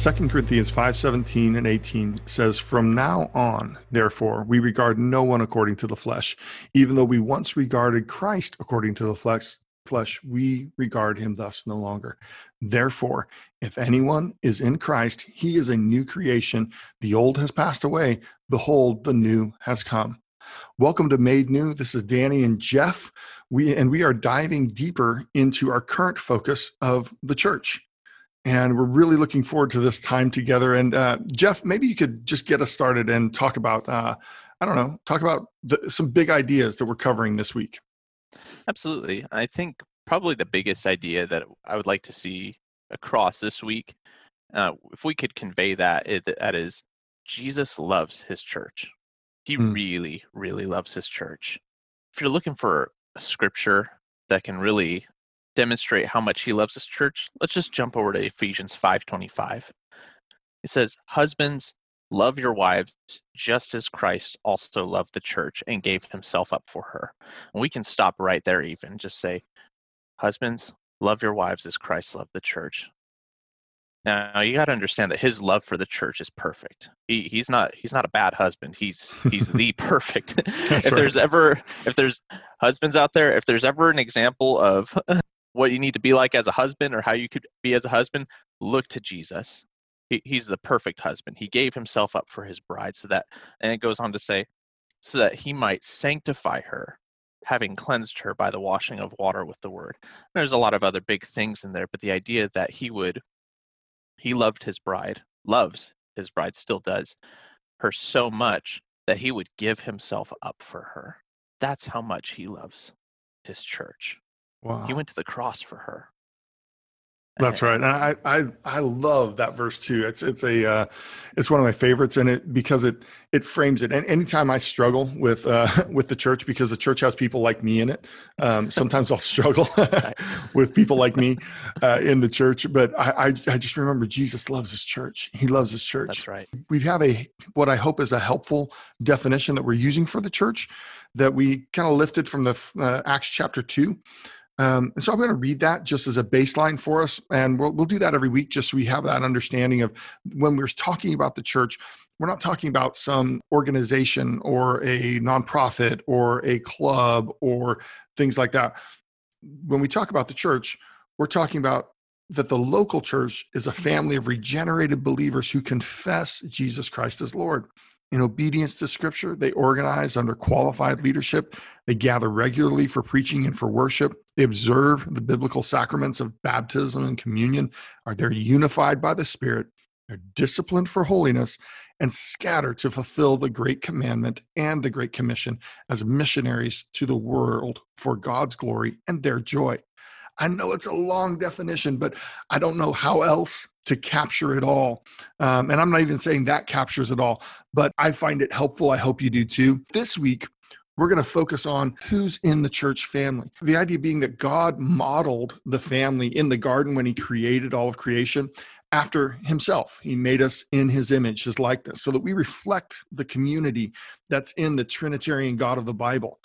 2 Corinthians 5:17 and 18 says, "From now on, therefore, we regard no one according to the flesh, even though we once regarded Christ according to the flesh, flesh, we regard him thus no longer. Therefore, if anyone is in Christ, he is a new creation. The old has passed away, behold, the new has come." Welcome to Made New. This is Danny and Jeff. We and we are diving deeper into our current focus of the church and we're really looking forward to this time together. And uh, Jeff, maybe you could just get us started and talk about, uh, I don't know, talk about the, some big ideas that we're covering this week. Absolutely. I think probably the biggest idea that I would like to see across this week, uh, if we could convey that, that is Jesus loves his church. He mm. really, really loves his church. If you're looking for a scripture that can really demonstrate how much he loves his church, let's just jump over to Ephesians 5:25. It says, "Husbands, love your wives just as Christ also loved the church and gave himself up for her." And we can stop right there even just say, "Husbands, love your wives as Christ loved the church." Now you got to understand that his love for the church is perfect. He he's not he's not a bad husband. He's he's the perfect. if right. there's ever if there's husbands out there, if there's ever an example of what you need to be like as a husband or how you could be as a husband, look to Jesus. He, he's the perfect husband. He gave himself up for his bride so that, and it goes on to say, so that he might sanctify her, having cleansed her by the washing of water with the word. There's a lot of other big things in there, but the idea that he would, he loved his bride, loves his bride, still does her so much that he would give himself up for her. That's how much he loves his church. Wow. He went to the cross for her. That's right. And I, I, I love that verse too. It's, it's a, uh, it's one of my favorites and it, because it, it frames it. And anytime I struggle with, uh, with the church, because the church has people like me in it, um, sometimes I'll struggle with people like me, uh, in the church, but I, I, I just remember Jesus loves his church. He loves his church. That's right. We have a, what I hope is a helpful definition that we're using for the church that we kind of lifted from the, uh, Acts chapter two. Um, and so I'm going to read that just as a baseline for us. And we'll, we'll do that every week just so we have that understanding of when we're talking about the church, we're not talking about some organization or a nonprofit or a club or things like that. When we talk about the church, we're talking about that the local church is a family of regenerated believers who confess Jesus Christ as Lord. In obedience to Scripture, they organize under qualified leadership. They gather regularly for preaching and for worship. They observe the biblical sacraments of baptism and communion. Are they unified by the Spirit? They're disciplined for holiness and scattered to fulfill the great commandment and the great commission as missionaries to the world for God's glory and their joy. I know it's a long definition, but I don't know how else to capture it all. Um, and I'm not even saying that captures it all, but I find it helpful. I hope you do too. This week, we're going to focus on who's in the church family. The idea being that God modeled the family in the garden when he created all of creation after himself. He made us in his image, his likeness, so that we reflect the community that's in the Trinitarian God of the Bible.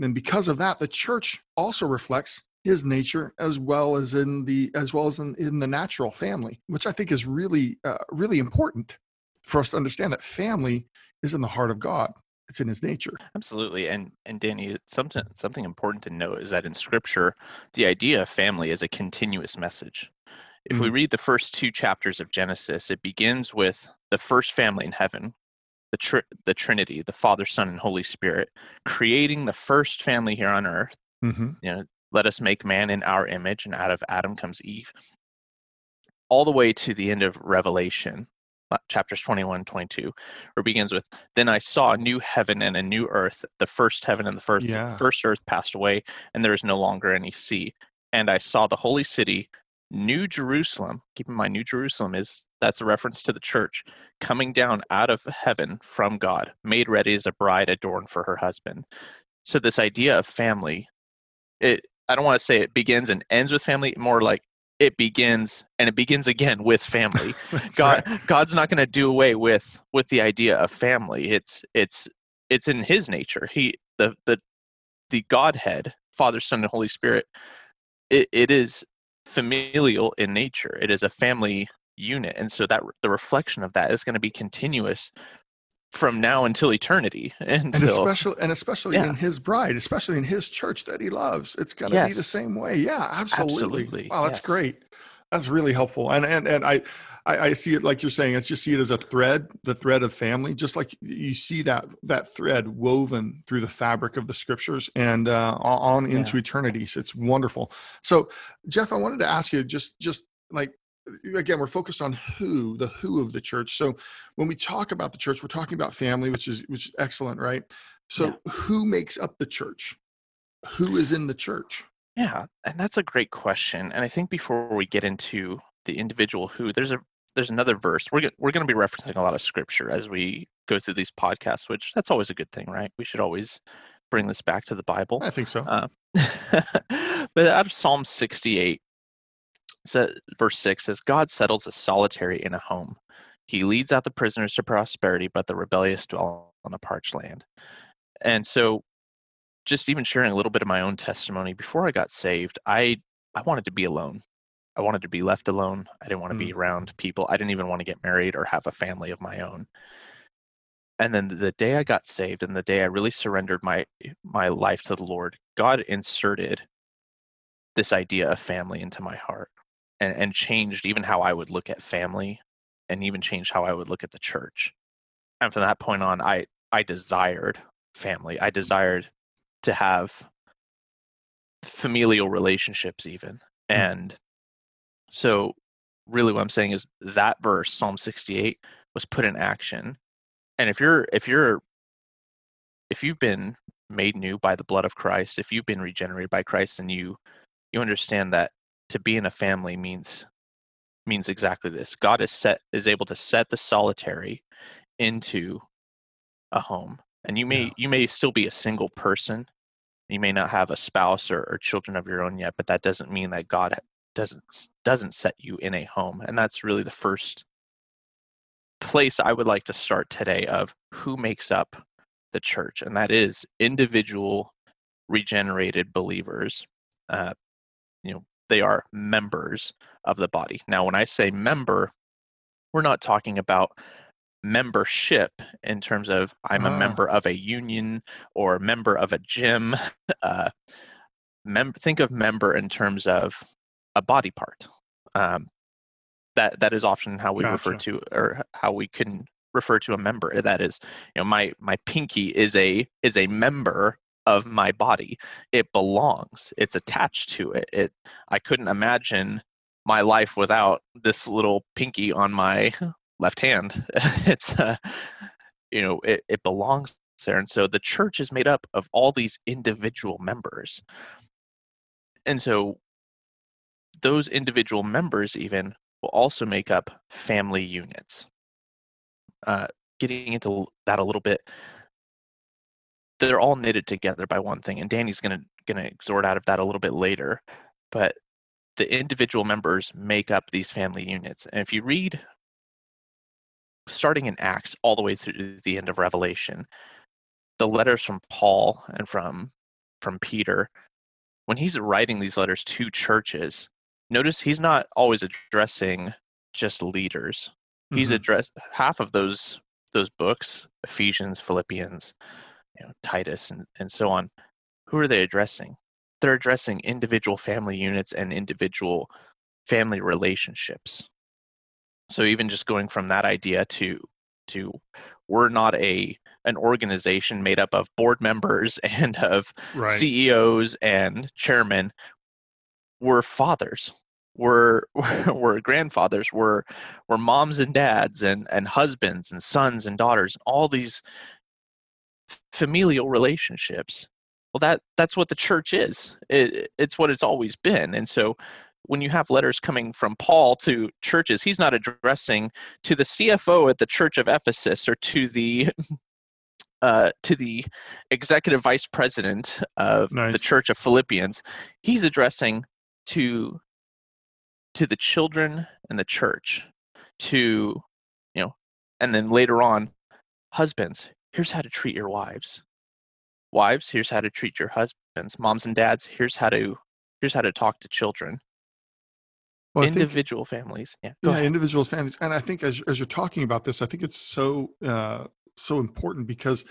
And because of that, the church also reflects his nature as well as in the as well as in, in the natural family which i think is really uh, really important for us to understand that family is in the heart of god it's in his nature absolutely and and danny something something important to note is that in scripture the idea of family is a continuous message if mm-hmm. we read the first two chapters of genesis it begins with the first family in heaven the, tr- the trinity the father son and holy spirit creating the first family here on earth mm-hmm. you know let us make man in our image, and out of Adam comes Eve. All the way to the end of Revelation, uh, chapters 21 22 where it begins with then i saw a new heaven and a new earth the first heaven and the first yeah. first earth passed away and there is no longer any sea and i saw the holy city new jerusalem keep in mind new jerusalem is that's a reference to the church coming down out of heaven from god made ready as a bride adorned for her husband so this idea of family it I don't want to say it begins and ends with family, more like it begins and it begins again with family. God right. God's not going to do away with with the idea of family. It's it's it's in his nature. He the the the Godhead, Father, Son, and Holy Spirit, it, it is familial in nature. It is a family unit and so that the reflection of that is going to be continuous from now until eternity until, and especially and especially yeah. in his bride especially in his church that he loves it's going to yes. be the same way yeah absolutely, absolutely. wow that's yes. great that's really helpful and and and I, I i see it like you're saying it's just see it as a thread the thread of family just like you see that that thread woven through the fabric of the scriptures and uh, on into yeah. eternity so it's wonderful so jeff i wanted to ask you just just like again we're focused on who the who of the church. So when we talk about the church we're talking about family which is which is excellent right? So yeah. who makes up the church? Who is in the church? Yeah and that's a great question and i think before we get into the individual who there's a there's another verse. We're, we're going to be referencing a lot of scripture as we go through these podcasts which that's always a good thing right? We should always bring this back to the bible. I think so. Uh, but out of psalm 68 verse 6 says, God settles a solitary in a home. He leads out the prisoners to prosperity, but the rebellious dwell on a parched land. And so, just even sharing a little bit of my own testimony, before I got saved, I, I wanted to be alone. I wanted to be left alone. I didn't want to mm. be around people. I didn't even want to get married or have a family of my own. And then the day I got saved and the day I really surrendered my my life to the Lord, God inserted this idea of family into my heart and, and changed even how I would look at family and even changed how I would look at the church. And from that point on, I, I desired family. I desired to have familial relationships even. Mm. And so really what I'm saying is that verse, Psalm 68, was put in action. And if you're if you're if you've been made new by the blood of Christ, if you've been regenerated by Christ and you you understand that to be in a family means means exactly this. God is set is able to set the solitary into a home. And you may yeah. you may still be a single person. You may not have a spouse or, or children of your own yet, but that doesn't mean that God doesn't doesn't set you in a home. And that's really the first place I would like to start today of who makes up the church, and that is individual regenerated believers. Uh, you know, they are members of the body. Now, when I say member, we're not talking about membership in terms of I'm a ah. member of a union or a member of a gym. Uh, mem- think of member in terms of a body part. Um, that that is often how we gotcha. refer to or how we can refer to a member. That is, you know, my my pinky is a is a member of my body. It belongs. It's attached to it. It I couldn't imagine my life without this little pinky on my left hand. it's uh, you know, it, it belongs there. And so the church is made up of all these individual members. And so those individual members even will also make up family units. Uh, getting into that a little bit, they're all knitted together by one thing and danny's going to going to exhort out of that a little bit later but the individual members make up these family units and if you read starting in acts all the way through the end of revelation the letters from paul and from from peter when he's writing these letters to churches notice he's not always addressing just leaders he's mm-hmm. addressed half of those those books ephesians philippians you know, Titus and, and so on, who are they addressing? They're addressing individual family units and individual family relationships. So even just going from that idea to to we're not a an organization made up of board members and of right. CEOs and chairmen. We're fathers. We're we're grandfathers. We're we're moms and dads and and husbands and sons and daughters. All these familial relationships. Well that that's what the church is. It, it's what it's always been. And so when you have letters coming from paul to churches he's not addressing to the cfo at the church of ephesus or to the uh, to the executive vice president of nice. the church of philippians. He's addressing to to the children and the church to you know and then later on husbands here's how to treat your wives. Wives, here's how to treat your husbands. Moms and dads, here's how to here's how to talk to children. well, individual think, families. Yeah, yeah, individual families. And I think as as you're talking about this, I think it's so uh, so important because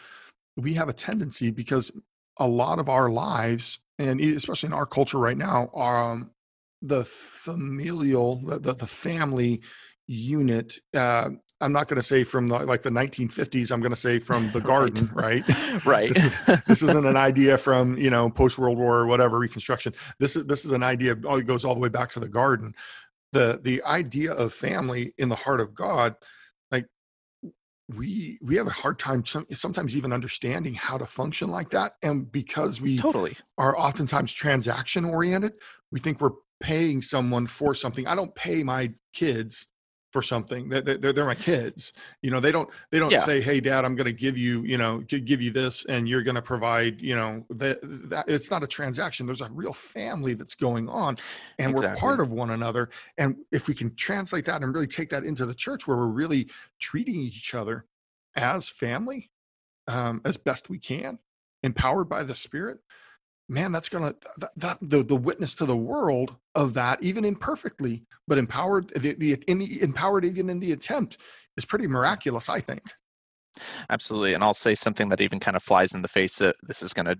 we have a tendency because a lot of our lives, and especially in our culture right now, are um, the familial, the, the family unit uh, I'm not going to say from the, like the 1950s. I'm going to say from the garden, right? Right. right. this, is, isn't an idea from you know post World War or whatever Reconstruction. This is this is an idea. Oh, it goes all the way back to the garden. The the idea of family in the heart of God, like we we have a hard time sometimes even understanding how to function like that, and because we totally are oftentimes transaction oriented, we think we're paying someone for something. I don't pay my kids for something that they're, they're, my kids you know they don't they don't yeah. say hey dad i'm going to give you you know give you this and you're going to provide you know that, that it's not a transaction there's a real family that's going on and exactly. we're part of one another and if we can translate that and really take that into the church where we're really treating each other as family um, as best we can empowered by the spirit man that's gonna that, that, the, the witness to the world of that even imperfectly but empowered the, the in the empowered even in the attempt is pretty miraculous i think. Absolutely and i'll say something that even kind of flies in the face that this is going to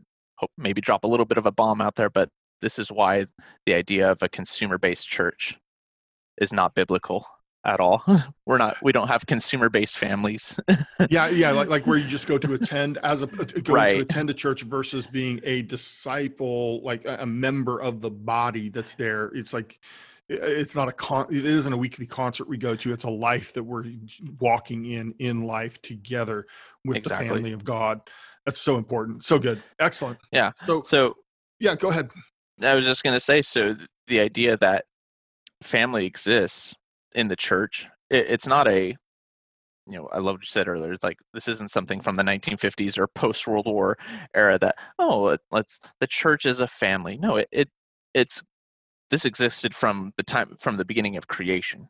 maybe drop a little bit of a bomb out there but this is why the idea of a consumer based church is not biblical at all. We're not. We don't have consumer-based families. yeah, yeah, like like where you just go to attend as a go right. to attend a church versus being a disciple, like a, a member of the body that's there. It's like it's not a con it isn't a weekly concert we go to it's a life that we're walking in in life together with exactly. the family of god that's so important so good excellent yeah so so yeah go ahead i was just going to say so the idea that family exists in the church. It, it's not a you know, I love what you said earlier. It's like this isn't something from the 1950s or post World War era that oh, let's the church is a family. No, it, it it's this existed from the time from the beginning of creation.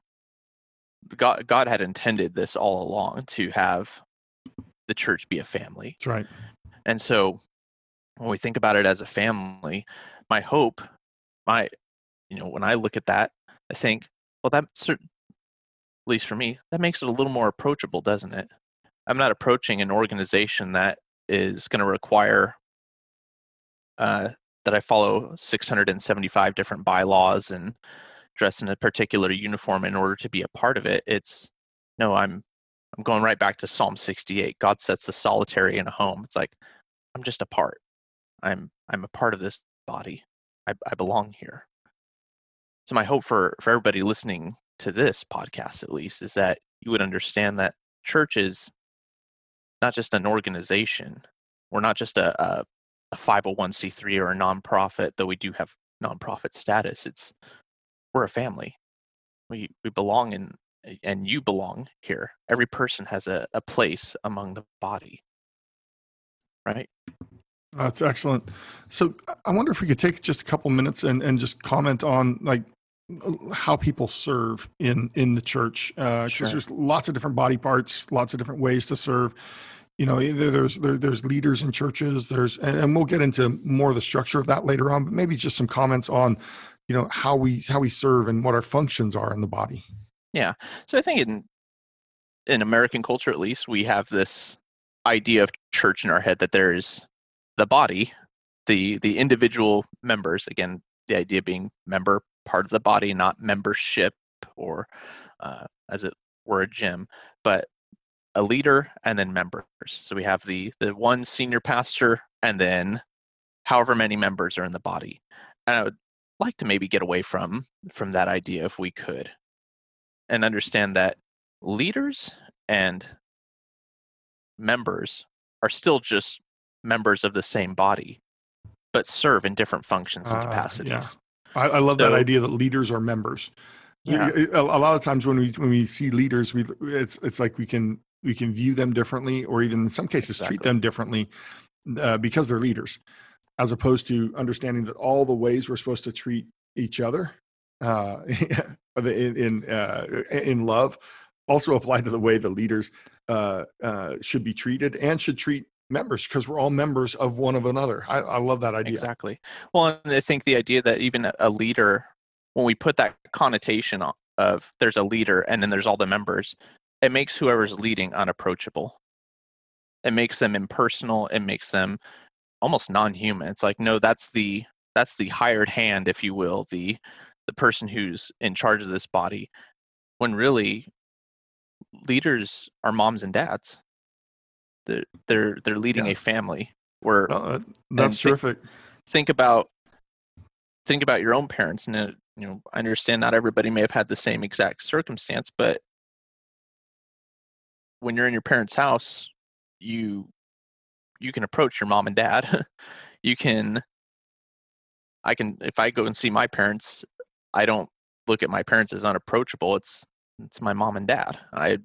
God God had intended this all along to have the church be a family. That's right. And so when we think about it as a family, my hope, my you know, when I look at that, I think, well, that certain at least for me, that makes it a little more approachable, doesn't it? I'm not approaching an organization that is going to require uh, that I follow 675 different bylaws and dress in a particular uniform in order to be a part of it. It's no, I'm I'm going right back to Psalm 68. God sets the solitary in a home. It's like I'm just a part. I'm I'm a part of this body. I, I belong here. So my hope for for everybody listening to this podcast at least is that you would understand that church is not just an organization. We're not just a, a, a 501c3 or a nonprofit though we do have nonprofit status. It's we're a family. We we belong in and you belong here. Every person has a, a place among the body. Right? That's excellent. So i wonder if we could take just a couple minutes and, and just comment on like how people serve in in the church because uh, sure. there's lots of different body parts lots of different ways to serve. You know there's there, there's leaders in churches there's and, we'll get into more of the structure of that later on but maybe just some comments on you know how we how we serve and what our functions are in the body. Yeah. So i think in in american culture at least we have this idea of church in our head that there's the body the the individual members again the idea being member part of the body, not membership or uh, as it were a gym, but a leader and then members. So we have the the one senior pastor and then however many members are in the body. And I would like to maybe get away from from that idea if we could and understand that leaders and members are still just members of the same body but serve in different functions and capacities. Uh, yeah. I, I love so, that idea that leaders are members. Yeah. A, a, lot of times when we when we see leaders, we it's it's like we can we can view them differently, or even in some cases exactly. treat them differently uh, because they're leaders, as opposed to understanding that all the ways we're supposed to treat each other uh, in in, uh, in love also apply to the way the leaders uh, uh, should be treated and should treat members because we're all members of one of another. I, I love that idea. Exactly. Well, and I think the idea that even a leader when we put that connotation of there's a leader and then there's all the members, it makes whoever's leading unapproachable. It makes them impersonal. It makes them almost non-human. It's like no, that's the that's the hired hand, if you will, the the person who's in charge of this body. When really, leaders are moms and dads. They're they're they're leading yeah. a family. Where uh, that's terrific. Think, think about think about your own parents and uh, you know i understand not everybody may have had the same exact circumstance but when you're in your parents house you you can approach your mom and dad you can i can if i go and see my parents i don't look at my parents as unapproachable it's it's my mom and dad i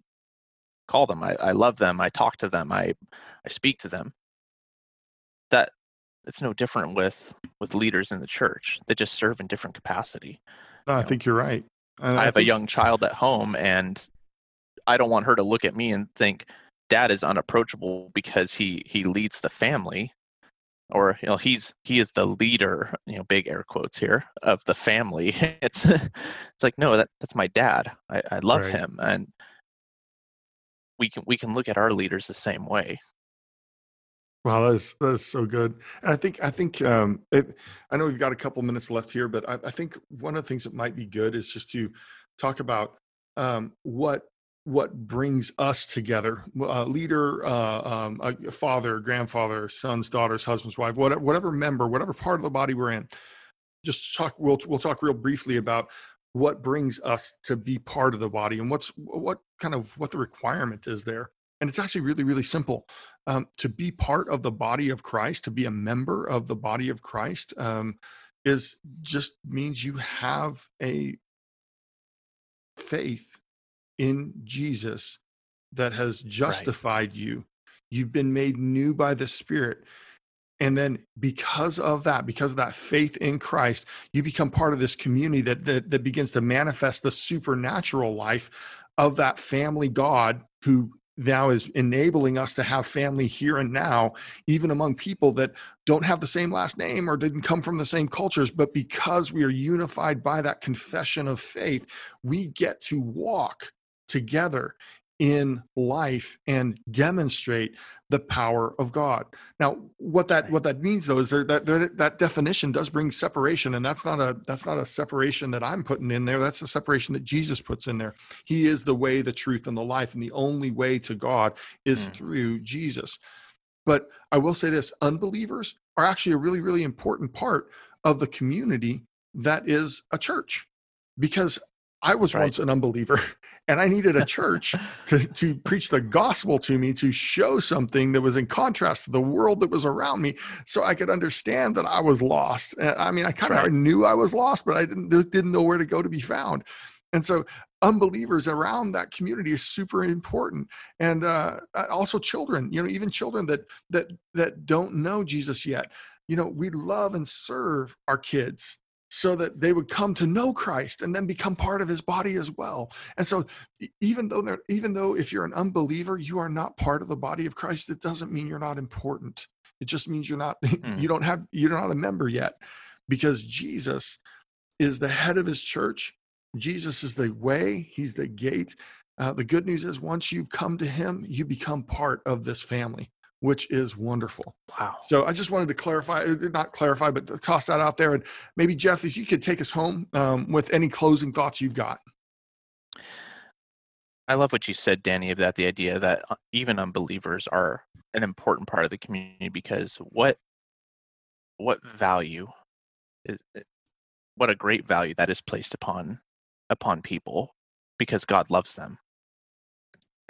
call them. I, I love them. I talk to them. I i speak to them. That it's no different with with leaders in the church. They just serve in different capacity no, i think you're right. I, I have think... a young child at home and i don't want her to look at me and think dad is unapproachable because he he leads the family or you know he's he is the leader you know big air quotes here of the family. It's it's like no that that's my dad. I, I love right. him. And we can we can look at our leaders the same way Wow, that's that's so good. And I think I think um, it, I know we've got a couple minutes left here, but I, I, think one of the things that might be good is just to talk about um, what what brings us together. A leader, uh, um, a father, grandfather, sons, daughters, husbands, wife, whatever, whatever member, whatever part of the body we're in. Just talk. We'll we'll talk real briefly about what brings us to be part of the body and what's what kind of what the requirement is there and it's actually really really simple um, to be part of the body of christ to be a member of the body of christ um, is just means you have a faith in jesus that has justified right. you you've been made new by the spirit and then because of that because of that faith in christ you become part of this community that, that that begins to manifest the supernatural life of that family god who now is enabling us to have family here and now, even among people that don't have the same last name or didn't come from the same cultures. But because we are unified by that confession of faith, we get to walk together in life and demonstrate the power of God. Now, what that what that means though is that that, that definition does bring separation, and that's not a that's not a separation that I'm putting in there. That's a separation that Jesus puts in there. He is the way, the truth, and the life, and the only way to God is mm. through Jesus. But I will say this: unbelievers are actually a really really important part of the community that is a church, because I was right. once an unbeliever and I needed a church to, to preach the gospel to me, to show something that was in contrast to the world that was around me so I could understand that I was lost. I mean, I kind of right. knew I was lost, but I didn't, didn't know where to go to be found. And so unbelievers around that community is super important and uh, also children you know even children that that that don't know jesus yet you know we love and serve our kids so that they would come to know Christ and then become part of his body as well. And so even though they're even though if you're an unbeliever, you are not part of the body of Christ, it doesn't mean you're not important. It just means you're not mm. you don't have you're not a member yet because Jesus is the head of his church. Jesus is the way, he's the gate. Uh, the good news is once you've come to him, you become part of this family which is wonderful. Wow. So I just wanted to clarify, uh, not clarify, but toss that out there. And maybe, Jeff, if you could take us home um, with any closing thoughts you've got. I love what you said, Danny, about the idea that uh, even unbelievers are an important part of the community because what what value is what a great value that is placed upon upon people because God loves them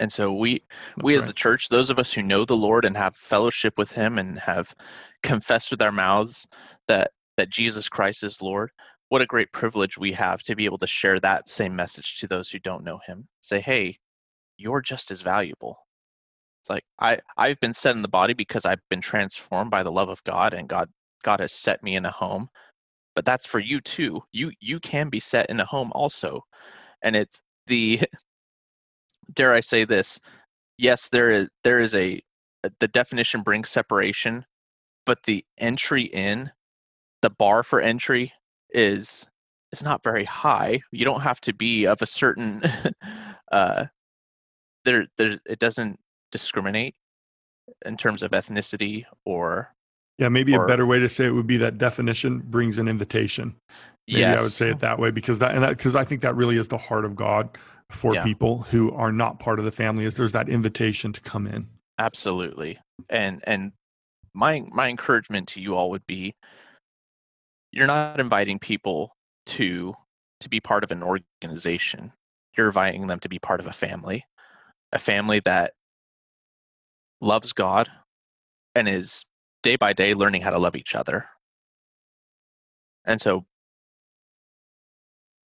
and so we That's we right. as a church, those of us who know the Lord and have fellowship with him and have confessed with our mouths that that Jesus Christ is Lord, what a great privilege we have to be able to share that same message to those who don't know him. Say, "Hey, you're just as valuable." It's like I I've been set in the body because I've been transformed by the love of God and God God has set me in a home. But that's for you too. You you can be set in a home also. And it's the dare I say this? Yes, there is there is a the definition brings separation, but the entry in, the bar for entry is is not very high. You don't have to be of a certain uh, there there it doesn't discriminate in terms of ethnicity or yeah maybe or, a better way to say it would be that definition brings an invitation maybe yes. i would say it that way because that and that because i think that really is the heart of god for Yeah. people who are not part of the family is there's that invitation to come in. Absolutely. And and my my encouragement to you all would be you're not inviting people to to be part of an organization. You're inviting them to be part of a family a family that loves god and is day by day learning how to love each other. And so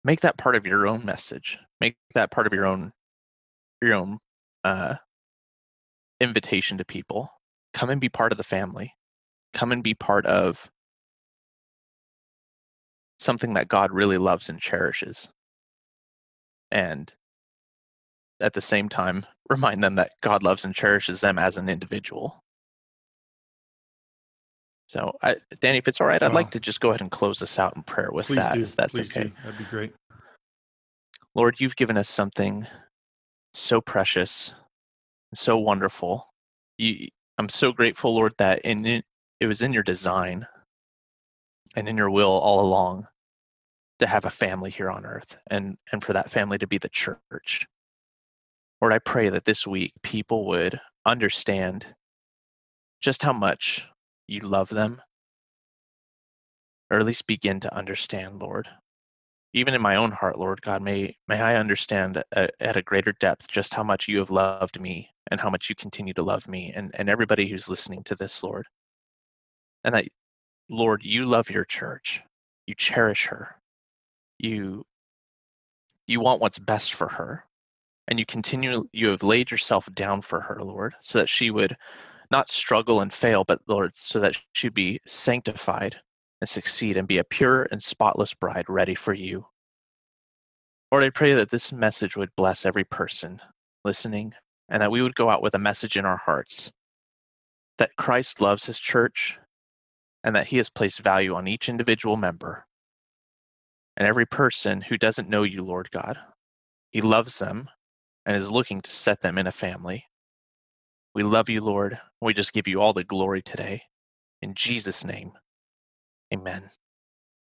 make that part of your own message make that part of your own your own uh invitation to people. Come and be part of the family. Come and be part of something that god really loves and cherishes. And at the same time remind them that god loves and cherishes them as an individual so I, danny if it's all right i'd Wow. like uh-huh. to just go ahead and close this out in prayer with please that do if that's please okay do that'd be great Lord, you've given us something so precious, so wonderful. You, I'm so grateful, Lord, that in it, it was in your design and in your will all along to have a family here on earth and, and for that family to be the church. Lord, I pray that this week people would understand just how much you love them, or at least begin to understand, Lord even in my own heart, Lord God, may may I understand uh, at a greater depth just how much you have loved me and how much you continue to love me and, and everybody who's listening to this, Lord. And that, Lord, you love your church. You cherish her. You you want what's best for her. And you continue you have laid yourself down for her, Lord, so that she would not struggle and fail, but Lord, so that she'd be sanctified and succeed and be a pure and spotless bride ready for you. Lord, I pray that this message would bless every person listening and that we would go out with a message in our hearts that Christ loves his church and that he has placed value on each individual member and every person who doesn't know you, Lord God. He loves them and is looking to set them in a family. We love you, Lord. We just give you all the glory today. In Jesus' name. Amen.